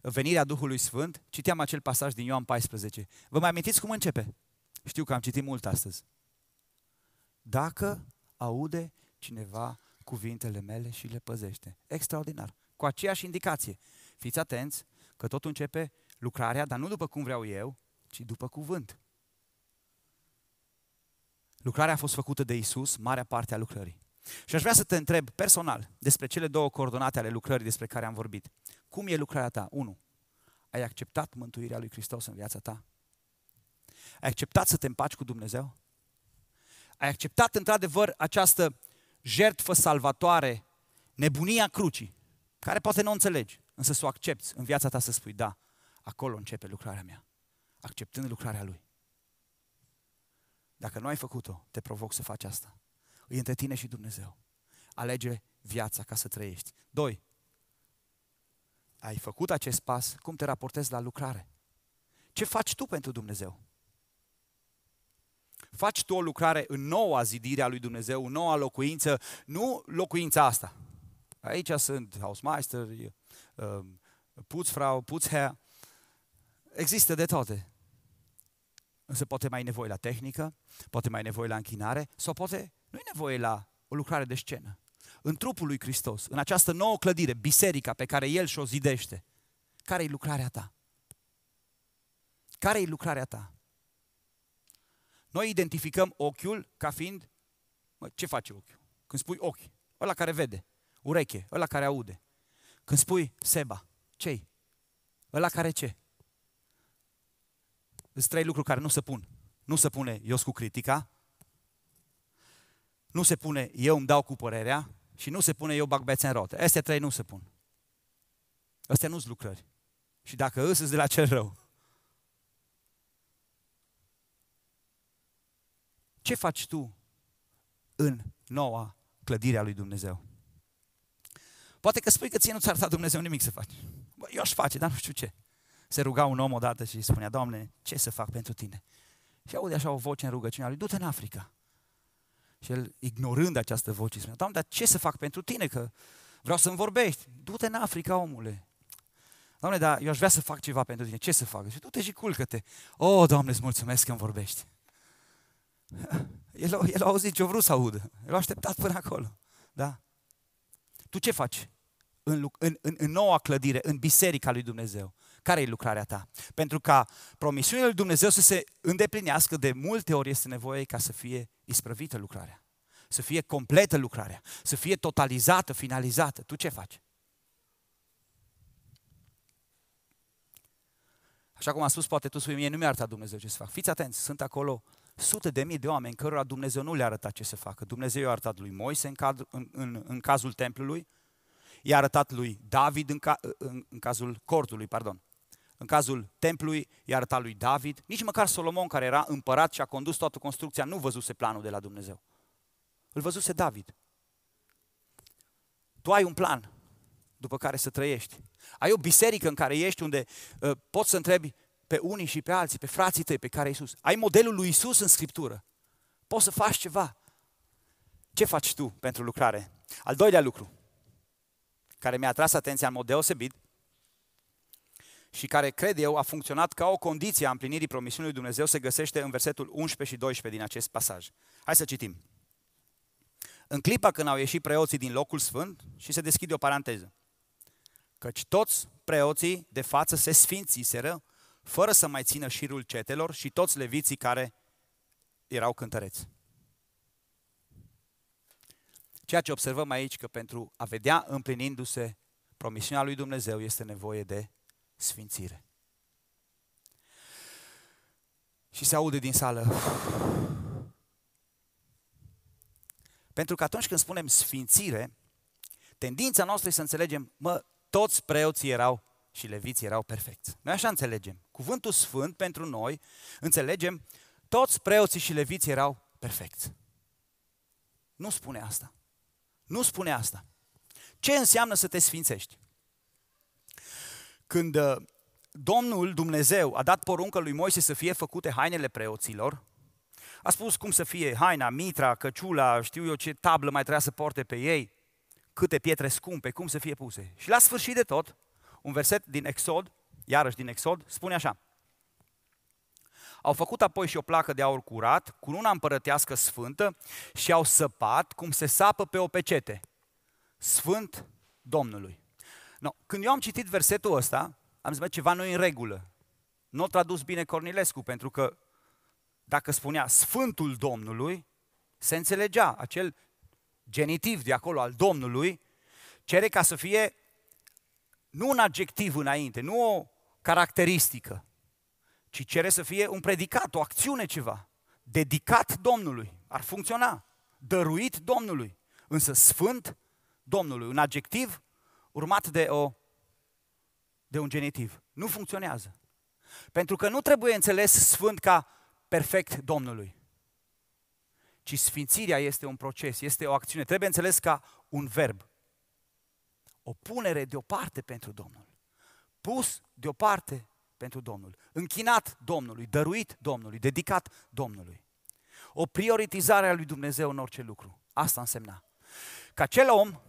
venirea Duhului Sfânt, citeam acel pasaj din Ioan 14. Vă mai amintiți cum începe? Știu că am citit mult astăzi. Dacă aude cineva cuvintele mele și le păzește. Extraordinar. Cu aceeași indicație. Fiți atenți că tot începe lucrarea, dar nu după cum vreau eu, ci după cuvânt. Lucrarea a fost făcută de Isus, marea parte a lucrării. Și aș vrea să te întreb personal despre cele două coordonate ale lucrării despre care am vorbit. Cum e lucrarea ta? 1. Ai acceptat mântuirea lui Hristos în viața ta? Ai acceptat să te împaci cu Dumnezeu? Ai acceptat într-adevăr această jertfă salvatoare, nebunia crucii, care poate nu o înțelegi, însă să o accepti în viața ta să spui, da, acolo începe lucrarea mea, acceptând lucrarea Lui. Dacă nu ai făcut-o, te provoc să faci asta. E între tine și Dumnezeu. Alege viața ca să trăiești. Doi, ai făcut acest pas, cum te raportezi la lucrare? Ce faci tu pentru Dumnezeu? Faci tu o lucrare în noua zidire a lui Dumnezeu, în noua locuință, nu locuința asta. Aici sunt Hausmeister, uh, Putzfrau, Putzherr, există de toate. Însă poate mai ai nevoie la tehnică, poate mai ai nevoie la închinare, sau poate nu e nevoie la o lucrare de scenă. În trupul lui Hristos, în această nouă clădire, biserica pe care El și-o zidește, care e lucrarea ta? Care e lucrarea ta? Noi identificăm ochiul ca fiind, mă, ce face ochiul? Când spui ochi, ăla care vede, ureche, ăla care aude. Când spui Seba, ce Ăla care ce? Sunt trei lucruri care nu se pun. Nu se pune eu cu critica, nu se pune eu îmi dau cu părerea și nu se pune eu bag bețe în rote. Astea trei nu se pun. Astea nu sunt lucrări. Și dacă îți de la cel rău. Ce faci tu în noua clădire a lui Dumnezeu? Poate că spui că ție nu ți-a arătat Dumnezeu nimic să faci. Bă, eu aș face, dar nu știu ce. Se ruga un om odată și spunea, Doamne, ce să fac pentru tine? Și aude așa o voce în rugăciunea lui, du-te în Africa. Și el, ignorând această voce, spunea, Doamne, dar ce să fac pentru tine? Că vreau să-mi vorbești. Du-te în Africa, omule. Doamne, dar eu aș vrea să fac ceva pentru tine. Ce să fac? Și du-te și culcă-te. O, oh, Doamne, îți mulțumesc că îmi vorbești. [LAUGHS] El, el a auzit ce a vrut să audă. El a așteptat până acolo. Da? Tu ce faci în, în, în, în noua clădire, în biserica lui Dumnezeu? Care e lucrarea ta? Pentru ca promisiunile lui Dumnezeu să se îndeplinească, de multe ori este nevoie ca să fie isprăvită lucrarea. Să fie completă lucrarea. Să fie totalizată, finalizată. Tu ce faci? Așa cum am spus, poate tu spui, mie nu mi-a arătat Dumnezeu ce să fac. Fiți atenți, sunt acolo sute de mii de oameni cărora Dumnezeu nu le-a arătat ce să facă. Dumnezeu i-a arătat lui Moise în, cad, în, în, în cazul templului, i-a arătat lui David în, ca, în, în cazul cortului, pardon. În cazul templului i-a arătat lui David. Nici măcar Solomon, care era împărat și a condus toată construcția, nu văzuse planul de la Dumnezeu. Îl văzuse David. Tu ai un plan după care să trăiești. Ai o biserică în care ești unde uh, poți să întrebi pe unii și pe alții, pe frații tăi pe care Isus. Ai modelul lui Isus în Scriptură. Poți să faci ceva. Ce faci tu pentru lucrare? Al doilea lucru, care mi-a atras atenția în mod deosebit și care, cred eu, a funcționat ca o condiție a împlinirii promisiunii lui Dumnezeu, se găsește în versetul 11 și 12 din acest pasaj. Hai să citim. În clipa când au ieșit preoții din locul sfânt, și se deschide o paranteză, căci toți preoții de față se sfințiseră fără să mai țină șirul cetelor și toți leviții care erau cântăreți. Ceea ce observăm aici, că pentru a vedea împlinindu-se promisiunea lui Dumnezeu este nevoie de sfințire. Și se aude din sală. Pentru că atunci când spunem sfințire, tendința noastră e să înțelegem, mă, toți preoții erau și leviții erau perfecți. Noi așa înțelegem. Cuvântul sfânt pentru noi, înțelegem, toți preoții și leviții erau perfecți. Nu spune asta. Nu spune asta. Ce înseamnă să te sfințești? Când uh, Domnul Dumnezeu a dat poruncă lui Moise să fie făcute hainele preoților, a spus cum să fie haina, mitra, căciula, știu eu ce tablă mai trebuia să porte pe ei, câte pietre scumpe, cum să fie puse. Și la sfârșit de tot, un verset din Exod, iarăși din Exod, spune așa. Au făcut apoi și o placă de aur curat, cu una împărătească sfântă și au săpat cum se sapă pe o pecete. Sfânt Domnului. No, când eu am citit versetul ăsta, am zis, ceva nu în regulă. Nu o tradus bine Cornilescu, pentru că dacă spunea Sfântul Domnului, se înțelegea acel genitiv de acolo al Domnului, cere ca să fie nu un adjectiv înainte, nu o caracteristică, ci cere să fie un predicat, o acțiune ceva. Dedicat Domnului, ar funcționa. Dăruit Domnului, însă sfânt Domnului. Un adjectiv urmat de, o, de un genitiv. Nu funcționează. Pentru că nu trebuie înțeles sfânt ca perfect Domnului. Ci sfințirea este un proces, este o acțiune. Trebuie înțeles ca un verb o punere deoparte pentru Domnul. Pus deoparte pentru Domnul. Închinat Domnului, dăruit Domnului, dedicat Domnului. O prioritizare a lui Dumnezeu în orice lucru. Asta însemna. Ca acel om,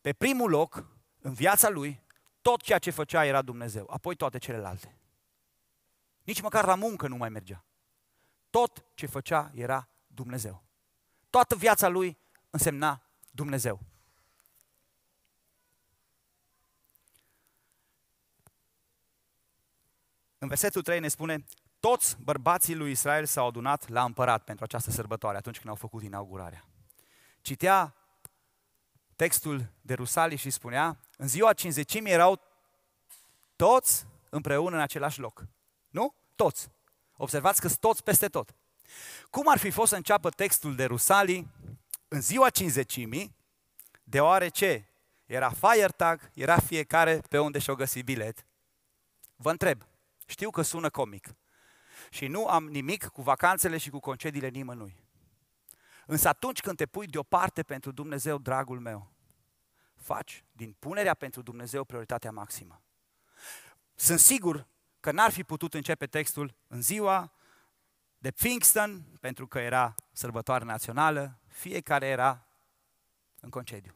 pe primul loc, în viața lui, tot ceea ce făcea era Dumnezeu, apoi toate celelalte. Nici măcar la muncă nu mai mergea. Tot ce făcea era Dumnezeu. Toată viața lui însemna Dumnezeu. În versetul 3 ne spune, toți bărbații lui Israel s-au adunat la împărat pentru această sărbătoare, atunci când au făcut inaugurarea. Citea textul de Rusali și spunea, în ziua cinzecimii erau toți împreună în același loc. Nu? Toți. Observați că sunt toți peste tot. Cum ar fi fost să înceapă textul de Rusali în ziua cinzecimii, deoarece era Firetag, era fiecare pe unde și-o găsi bilet. Vă întreb, știu că sună comic și nu am nimic cu vacanțele și cu concediile nimănui. Însă atunci când te pui deoparte pentru Dumnezeu, dragul meu, faci din punerea pentru Dumnezeu prioritatea maximă. Sunt sigur că n-ar fi putut începe textul în ziua de Pfingsten, pentru că era sărbătoare națională, fiecare era în concediu.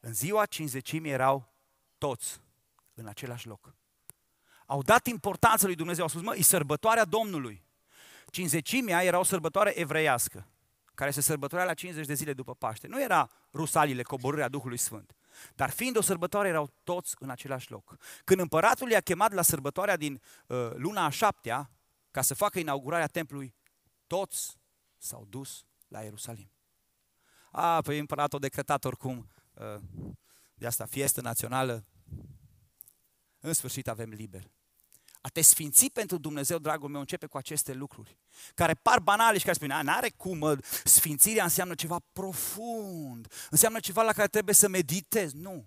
În ziua cinzecimii erau toți în același loc. Au dat importanță lui Dumnezeu, au spus, mă, e sărbătoarea Domnului. Cinzecimea era o sărbătoare evreiască, care se sărbătorea la 50 de zile după Paște. Nu era rusalile, coborârea Duhului Sfânt. Dar fiind o sărbătoare, erau toți în același loc. Când împăratul i-a chemat la sărbătoarea din uh, luna a șaptea, ca să facă inaugurarea templului, toți s-au dus la Ierusalim. A, păi împăratul a decretat oricum uh, de asta, fiestă națională, în sfârșit avem liber. A te sfinți pentru Dumnezeu, dragul meu, începe cu aceste lucruri, care par banale și care spune, n-are cum, mă, sfințirea înseamnă ceva profund, înseamnă ceva la care trebuie să meditezi. Nu.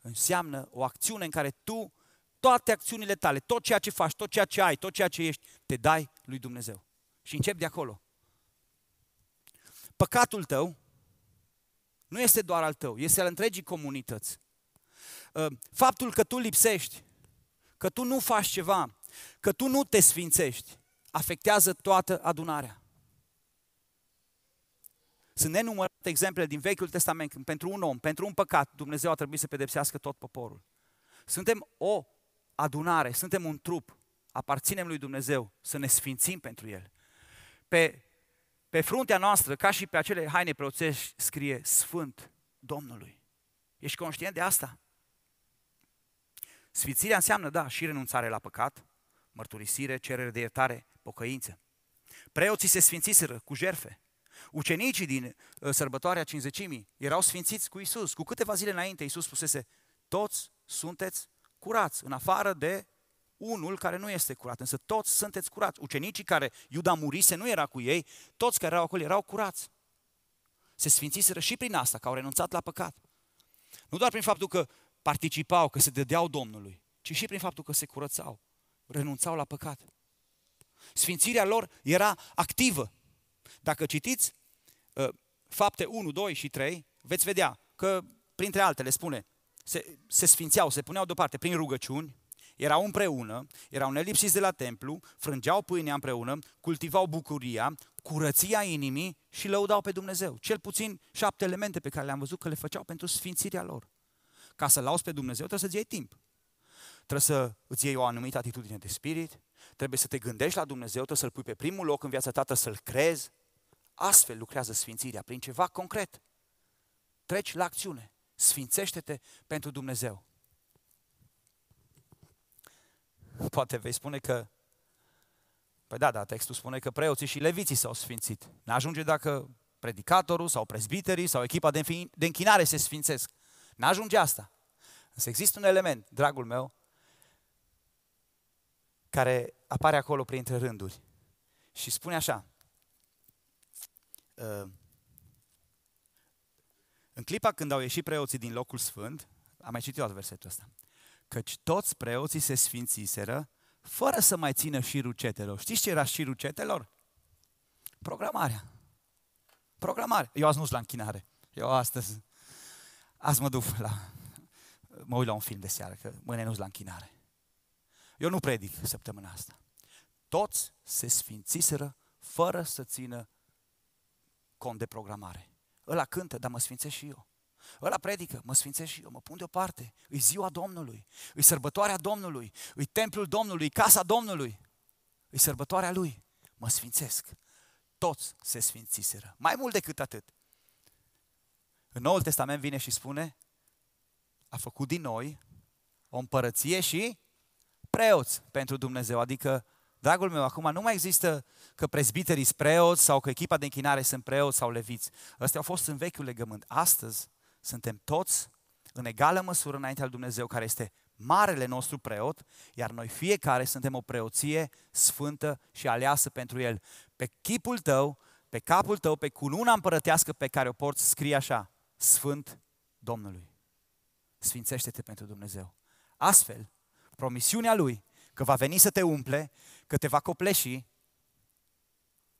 Înseamnă o acțiune în care tu, toate acțiunile tale, tot ceea ce faci, tot ceea ce ai, tot ceea ce ești, te dai lui Dumnezeu. Și începi de acolo. Păcatul tău nu este doar al tău, este al întregii comunități. Ă, faptul că tu lipsești, că tu nu faci ceva, că tu nu te sfințești, afectează toată adunarea. Sunt nenumărate exemple din Vechiul Testament când pentru un om, pentru un păcat, Dumnezeu a trebuit să pedepsească tot poporul. Suntem o adunare, suntem un trup, aparținem lui Dumnezeu, să ne sfințim pentru El. Pe, pe fruntea noastră, ca și pe acele haine preoțești, scrie Sfânt Domnului. Ești conștient de asta? Sfințirea înseamnă, da, și renunțare la păcat, mărturisire, cerere de iertare, pocăință. Preoții se sfințiseră cu jerfe. Ucenicii din uh, sărbătoarea cinzecimii erau sfințiți cu Isus. Cu câteva zile înainte Isus spusese, toți sunteți curați, în afară de unul care nu este curat, însă toți sunteți curați. Ucenicii care Iuda murise nu era cu ei, toți care erau acolo erau curați. Se sfințiseră și prin asta, că au renunțat la păcat. Nu doar prin faptul că participau, că se dădeau Domnului, ci și prin faptul că se curățau, renunțau la păcat. Sfințirea lor era activă. Dacă citiți uh, fapte 1, 2 și 3, veți vedea că, printre altele, spune, se, se sfințeau, se puneau deoparte prin rugăciuni, erau împreună, erau nelipsiți de la templu, frângeau pâinea împreună, cultivau bucuria, curăția inimii și lăudau pe Dumnezeu. Cel puțin șapte elemente pe care le-am văzut că le făceau pentru sfințirea lor. Ca să lauzi pe Dumnezeu trebuie să-ți iei timp. Trebuie să îți iei o anumită atitudine de spirit, trebuie să te gândești la Dumnezeu, trebuie să-L pui pe primul loc în viața ta, trebuie să-L crezi. Astfel lucrează sfințirea, prin ceva concret. Treci la acțiune. Sfințește-te pentru Dumnezeu. Poate vei spune că Păi da, da, textul spune că preoții și leviții s-au sfințit. Ne ajunge dacă predicatorul sau prezbiterii sau echipa de închinare se sfințesc. N-ajunge asta. Însă există un element, dragul meu, care apare acolo printre rânduri. Și spune așa, uh, în clipa când au ieșit preoții din locul sfânt, am mai citit versetul ăsta, căci toți preoții se sfințiseră fără să mai țină șirul cetelor. Știți ce era șirul cetelor? Programarea. Programare. Eu azi nu la închinare. Eu astăzi Azi mă duc la... Mă uit la un film de seară, că mâine nu la închinare. Eu nu predic săptămâna asta. Toți se sfințiseră fără să țină cont de programare. Ăla cântă, dar mă sfințesc și eu. Ăla predică, mă sfințesc și eu, mă pun deoparte. E ziua Domnului, e sărbătoarea Domnului, e templul Domnului, e casa Domnului, e sărbătoarea Lui. Mă sfințesc. toți se sfințiseră. Mai mult decât atât. În Noul Testament vine și spune, a făcut din noi o împărăție și preoți pentru Dumnezeu. Adică, dragul meu, acum nu mai există că prezbiterii sunt preoți sau că echipa de închinare sunt preoți sau leviți. Ăstea au fost în vechiul legământ. Astăzi suntem toți în egală măsură înaintea lui Dumnezeu, care este marele nostru preot, iar noi fiecare suntem o preoție sfântă și aleasă pentru El. Pe chipul tău, pe capul tău, pe cununa împărătească pe care o porți, scrie așa, Sfânt Domnului. Sfințește-te pentru Dumnezeu. Astfel, promisiunea Lui că va veni să te umple, că te va copleși,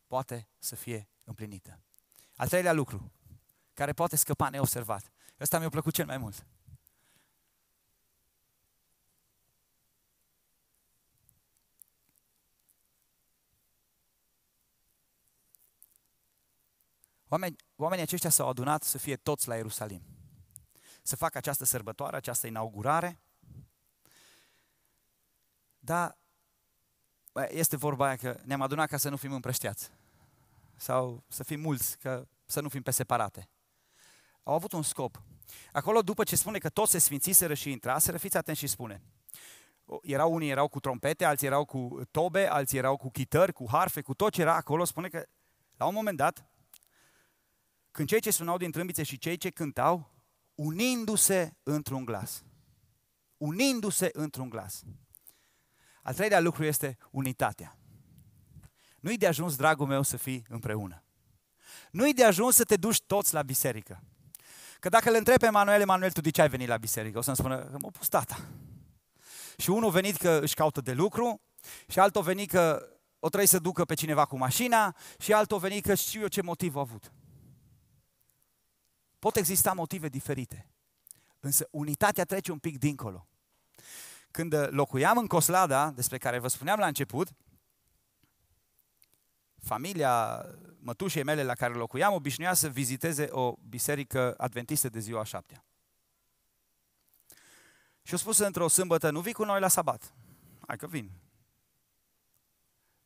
poate să fie împlinită. Al treilea lucru, care poate scăpa neobservat. Ăsta mi-a plăcut cel mai mult. Oameni, oamenii aceștia s-au adunat să fie toți la Ierusalim. Să facă această sărbătoare, această inaugurare. Dar este vorba aia că ne-am adunat ca să nu fim împrășteați. Sau să fim mulți, că să nu fim pe separate. Au avut un scop. Acolo, după ce spune că toți se sfințiseră și intraseră, fiți atenți și spune. Erau unii erau cu trompete, alții erau cu tobe, alții erau cu chitări, cu harfe, cu tot ce era acolo. Spune că la un moment dat când cei ce sunau din trâmbițe și cei ce cântau, unindu-se într-un glas. Unindu-se într-un glas. Al treilea lucru este unitatea. Nu-i de ajuns, dragul meu, să fii împreună. Nu-i de ajuns să te duci toți la biserică. Că dacă îl întreb pe Emanuel, Emanuel, tu de ce ai venit la biserică? O să-mi spună că m-a pus tata. Și unul venit că își caută de lucru, și altul venit că o trebuie să ducă pe cineva cu mașina, și altul venit că știu eu ce motiv a avut. Pot exista motive diferite, însă unitatea trece un pic dincolo. Când locuiam în Coslada, despre care vă spuneam la început, familia mătușei mele la care locuiam obișnuia să viziteze o biserică adventistă de ziua șaptea. Și au spus într-o sâmbătă, nu vii cu noi la sabat. Hai că vin.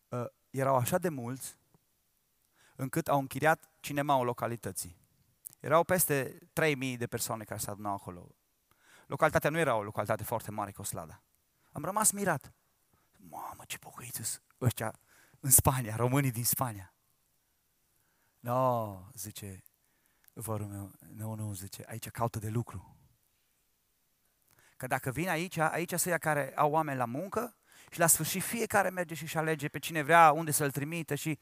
Uh, erau așa de mulți încât au închiriat cinema localității. Erau peste 3000 de persoane care se adunau acolo. Localitatea nu era o localitate foarte mare, Coslada. Am rămas mirat. Mamă, ce pocăiți ăștia în Spania, românii din Spania. No, zice vărul meu, nu, nu, zice, aici caută de lucru. Că dacă vin aici, aici sunt ea care au oameni la muncă și la sfârșit fiecare merge și-și alege pe cine vrea, unde să-l trimită și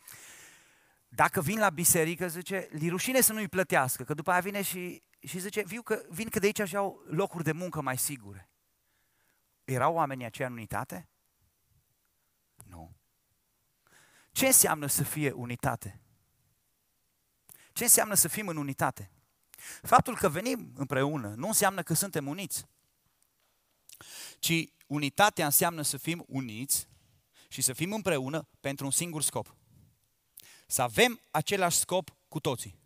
dacă vin la biserică, zice, li rușine să nu-i plătească, că după aia vine și, și zice, viu că vin că de aici și au locuri de muncă mai sigure. Erau oamenii aceia în unitate? Nu. Ce înseamnă să fie unitate? Ce înseamnă să fim în unitate? Faptul că venim împreună nu înseamnă că suntem uniți, ci unitatea înseamnă să fim uniți și să fim împreună pentru un singur scop. Să avem același scop cu toții.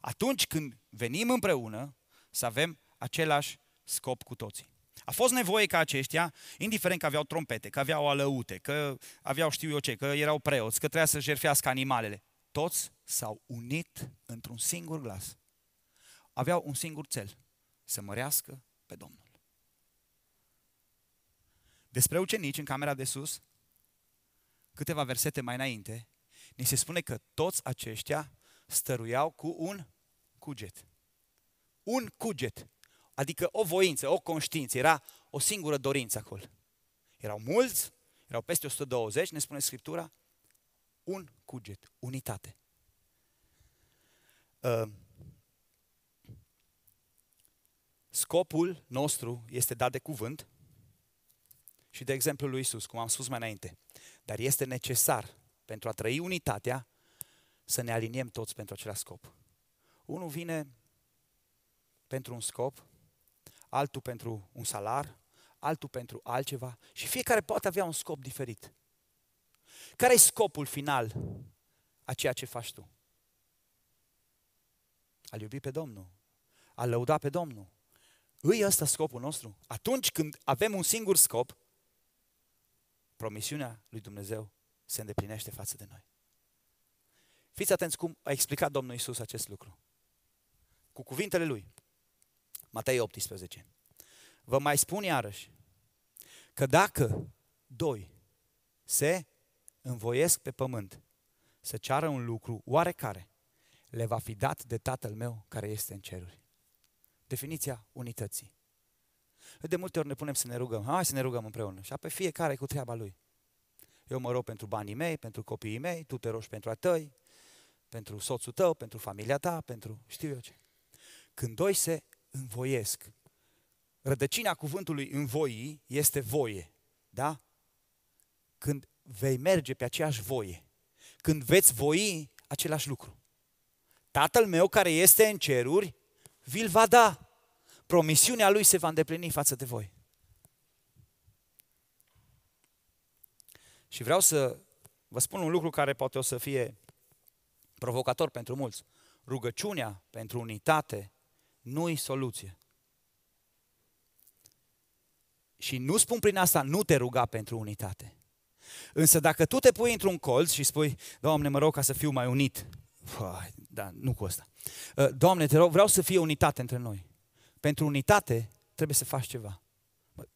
Atunci când venim împreună, să avem același scop cu toții. A fost nevoie ca aceștia, indiferent că aveau trompete, că aveau alăute, că aveau știu eu ce, că erau preoți, că trebuia să jerfească animalele, toți s-au unit într-un singur glas. Aveau un singur cel, să mărească pe Domnul. Despre ucenici, în camera de sus, câteva versete mai înainte, ni se spune că toți aceștia stăruiau cu un cuget. Un cuget. Adică o voință, o conștiință. Era o singură dorință acolo. Erau mulți, erau peste 120, ne spune Scriptura. Un cuget, unitate. Uh, scopul nostru este dat de cuvânt și de exemplu lui Isus, cum am spus mai înainte. Dar este necesar pentru a trăi unitatea, să ne aliniem toți pentru același scop. Unul vine pentru un scop, altul pentru un salar, altul pentru altceva și fiecare poate avea un scop diferit. Care e scopul final a ceea ce faci tu? Al iubi pe Domnul, al lăuda pe Domnul. Îi ăsta scopul nostru? Atunci când avem un singur scop, promisiunea lui Dumnezeu se îndeplinește față de noi. Fiți atenți cum a explicat Domnul Isus acest lucru. Cu cuvintele lui. Matei 18. Vă mai spun iarăși că dacă doi se învoiesc pe pământ să ceară un lucru oarecare, le va fi dat de Tatăl meu care este în ceruri. Definiția unității. De multe ori ne punem să ne rugăm, hai să ne rugăm împreună. Și apoi fiecare cu treaba lui. Eu mă rog pentru banii mei, pentru copiii mei, tu te rogi pentru a tăi, pentru soțul tău, pentru familia ta, pentru știu eu ce. Când doi se învoiesc, rădăcina cuvântului învoii este voie, da? Când vei merge pe aceeași voie, când veți voi același lucru. Tatăl meu care este în ceruri, vi-l va da. Promisiunea lui se va îndeplini față de voi. Și vreau să vă spun un lucru care poate o să fie provocator pentru mulți. Rugăciunea pentru unitate nu-i soluție. Și nu spun prin asta, nu te ruga pentru unitate. Însă dacă tu te pui într-un colț și spui, Doamne, mă rog ca să fiu mai unit, Păi, da, nu cu asta. Uh, Doamne, te rog, vreau să fie unitate între noi. Pentru unitate trebuie să faci ceva.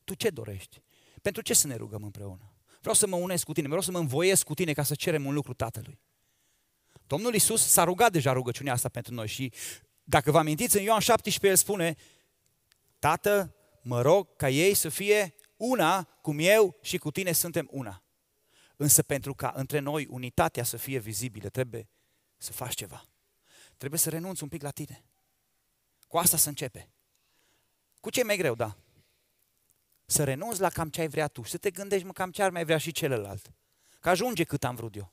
Tu ce dorești? Pentru ce să ne rugăm împreună? Vreau să mă unesc cu tine, vreau să mă învoiesc cu tine ca să cerem un lucru Tatălui. Domnul Isus s-a rugat deja rugăciunea asta pentru noi și dacă vă amintiți, în Ioan 17 el spune, Tată, mă rog ca ei să fie una, cum eu și cu tine suntem una. Însă pentru ca între noi unitatea să fie vizibilă, trebuie să faci ceva. Trebuie să renunți un pic la tine. Cu asta să începe. Cu ce e mai greu, da? Să renunți la cam ce ai vrea tu să te gândești, mă, cam ce ar mai vrea și celălalt. Că ajunge cât am vrut eu.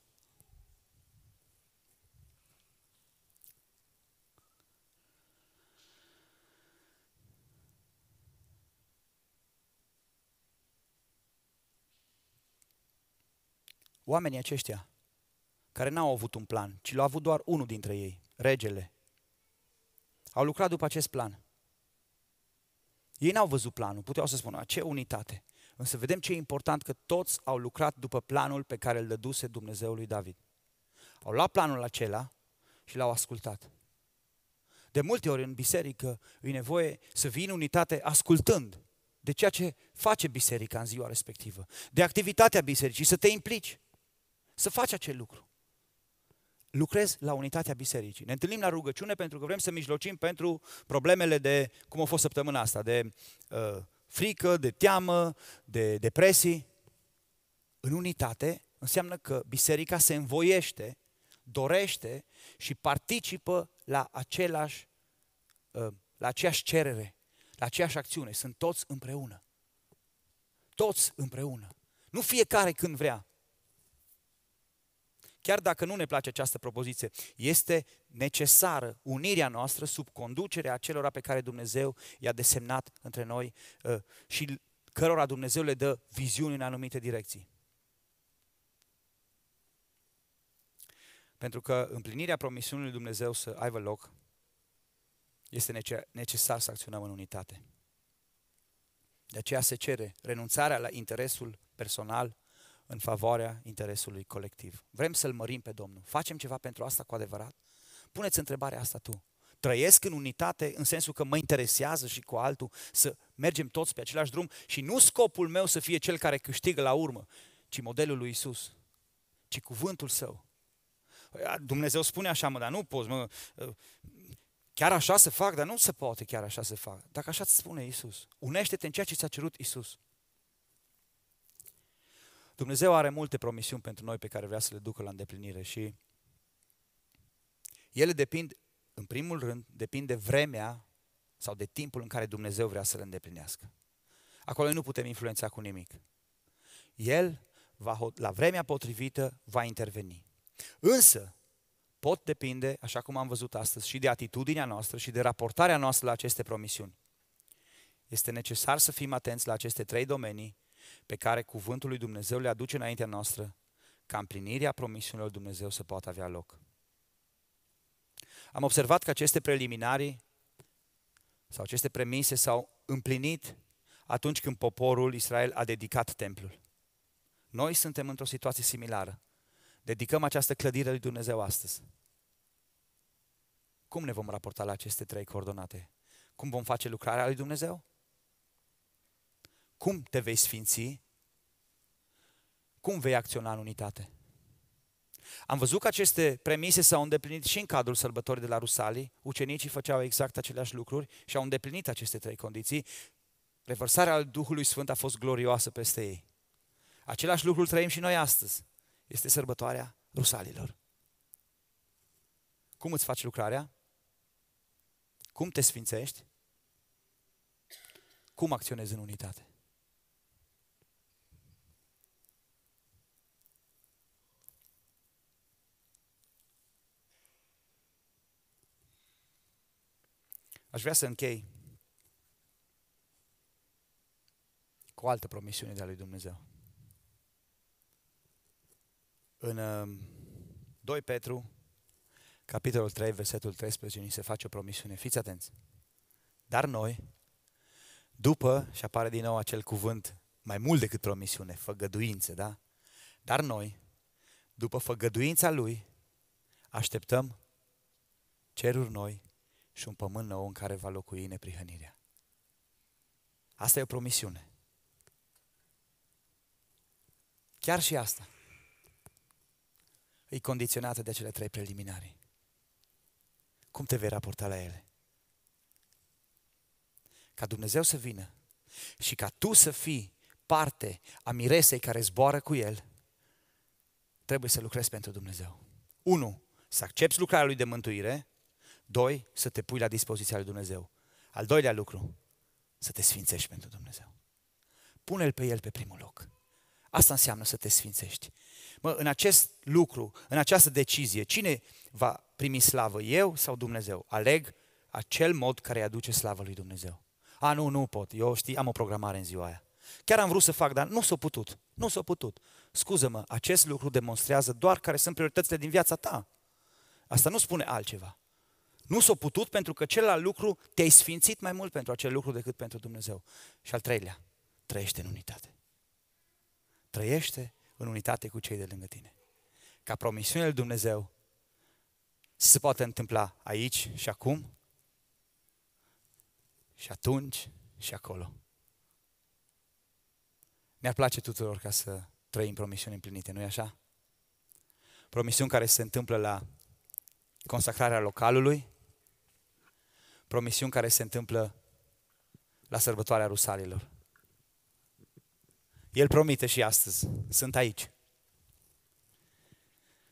Oamenii aceștia care n-au avut un plan, ci l-a avut doar unul dintre ei, regele. Au lucrat după acest plan. Ei n-au văzut planul, puteau să spună, ce unitate. Însă vedem ce e important, că toți au lucrat după planul pe care îl dăduse Dumnezeul lui David. Au luat planul acela și l-au ascultat. De multe ori în biserică e nevoie să vii în unitate ascultând de ceea ce face biserica în ziua respectivă, de activitatea bisericii, să te implici, să faci acel lucru lucrez la unitatea bisericii. Ne întâlnim la rugăciune pentru că vrem să mijlocim pentru problemele de, cum a fost săptămâna asta, de uh, frică, de teamă, de depresii. În unitate înseamnă că biserica se învoiește, dorește și participă la, același, uh, la aceeași cerere, la aceeași acțiune. Sunt toți împreună. Toți împreună. Nu fiecare când vrea, chiar dacă nu ne place această propoziție, este necesară unirea noastră sub conducerea acelora pe care Dumnezeu i-a desemnat între noi uh, și cărora Dumnezeu le dă viziuni în anumite direcții. Pentru că împlinirea promisiunii lui Dumnezeu să aibă loc, este necesar să acționăm în unitate. De aceea se cere renunțarea la interesul personal, în favoarea interesului colectiv. Vrem să-L mărim pe Domnul. Facem ceva pentru asta cu adevărat? Puneți întrebarea asta tu. Trăiesc în unitate în sensul că mă interesează și cu altul să mergem toți pe același drum și nu scopul meu să fie cel care câștigă la urmă, ci modelul lui Isus, ci cuvântul său. Dumnezeu spune așa, mă, dar nu poți, mă, chiar așa să fac, dar nu se poate chiar așa să fac. Dacă așa îți spune Isus, unește-te în ceea ce ți-a cerut Isus. Dumnezeu are multe promisiuni pentru noi pe care vrea să le ducă la îndeplinire și ele depind, în primul rând, depind de vremea sau de timpul în care Dumnezeu vrea să le îndeplinească. Acolo nu putem influența cu nimic. El, va, la vremea potrivită, va interveni. Însă, pot depinde, așa cum am văzut astăzi, și de atitudinea noastră și de raportarea noastră la aceste promisiuni. Este necesar să fim atenți la aceste trei domenii pe care cuvântul lui Dumnezeu le aduce înaintea noastră ca împlinirea promisiunilor Dumnezeu să poată avea loc. Am observat că aceste preliminarii sau aceste premise s-au împlinit atunci când poporul Israel a dedicat templul. Noi suntem într-o situație similară. dedicăm această clădire lui Dumnezeu astăzi, cum ne vom raporta la aceste trei coordonate? Cum vom face lucrarea lui Dumnezeu? Cum te vei sfinți? Cum vei acționa în unitate? Am văzut că aceste premise s-au îndeplinit și în cadrul sărbătorii de la Rusalii. Ucenicii făceau exact aceleași lucruri și au îndeplinit aceste trei condiții. Revărsarea al Duhului Sfânt a fost glorioasă peste ei. Același lucru îl trăim și noi astăzi. Este sărbătoarea Rusalilor. Cum îți faci lucrarea? Cum te sfințești? Cum acționezi în unitate? Aș vrea să închei cu o altă promisiune de a lui Dumnezeu. În 2 uh, Petru, capitolul 3, versetul 13, ni se face o promisiune. Fiți atenți! Dar noi, după, și apare din nou acel cuvânt, mai mult decât promisiune, făgăduință, da? Dar noi, după făgăduința Lui, așteptăm ceruri noi și un pământ nou în care va locui neprihănirea. Asta e o promisiune. Chiar și asta e condiționată de cele trei preliminari. Cum te vei raporta la ele? Ca Dumnezeu să vină și ca tu să fii parte a miresei care zboară cu El, trebuie să lucrezi pentru Dumnezeu. Unu, să accepti lucrarea Lui de mântuire. Doi, să te pui la dispoziția Lui Dumnezeu. Al doilea lucru, să te sfințești pentru Dumnezeu. Pune-L pe El pe primul loc. Asta înseamnă să te sfințești. Mă, în acest lucru, în această decizie, cine va primi slavă, eu sau Dumnezeu? Aleg acel mod care îi aduce slavă lui Dumnezeu. A, nu, nu pot, eu știi, am o programare în ziua aia. Chiar am vrut să fac, dar nu s-a putut. Nu s-a putut. Scuză-mă, acest lucru demonstrează doar care sunt prioritățile din viața ta. Asta nu spune altceva. Nu s-a putut pentru că celălalt lucru te-ai sfințit mai mult pentru acel lucru decât pentru Dumnezeu. Și al treilea, trăiește în unitate. Trăiește în unitate cu cei de lângă tine. Ca promisiunea lui Dumnezeu să se poată întâmpla aici și acum și atunci și acolo. Ne-ar place tuturor ca să trăim promisiuni împlinite, nu-i așa? Promisiuni care se întâmplă la consacrarea localului, promisiuni care se întâmplă la sărbătoarea Rusalilor. El promite și astăzi, sunt aici.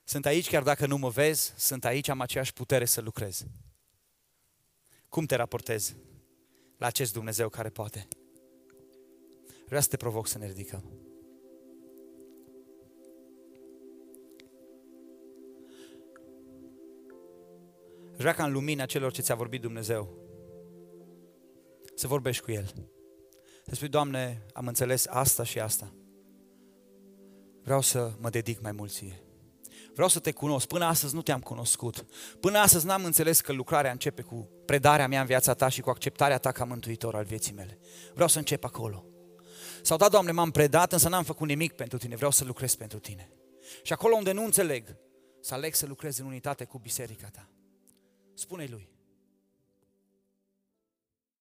Sunt aici chiar dacă nu mă vezi, sunt aici, am aceeași putere să lucrez. Cum te raportezi la acest Dumnezeu care poate? Vreau să te provoc să ne ridicăm. Vreau ca în lumina celor ce ți-a vorbit Dumnezeu să vorbești cu El. Să spui, Doamne, am înțeles asta și asta. Vreau să mă dedic mai mult ție. Vreau să te cunosc. Până astăzi nu te-am cunoscut. Până astăzi n-am înțeles că lucrarea începe cu predarea mea în viața ta și cu acceptarea ta ca mântuitor al vieții mele. Vreau să încep acolo. Sau da, Doamne, m-am predat, însă n-am făcut nimic pentru Tine. Vreau să lucrez pentru Tine. Și acolo unde nu înțeleg, să aleg să lucrez în unitate cu biserica ta. Spune-i lui.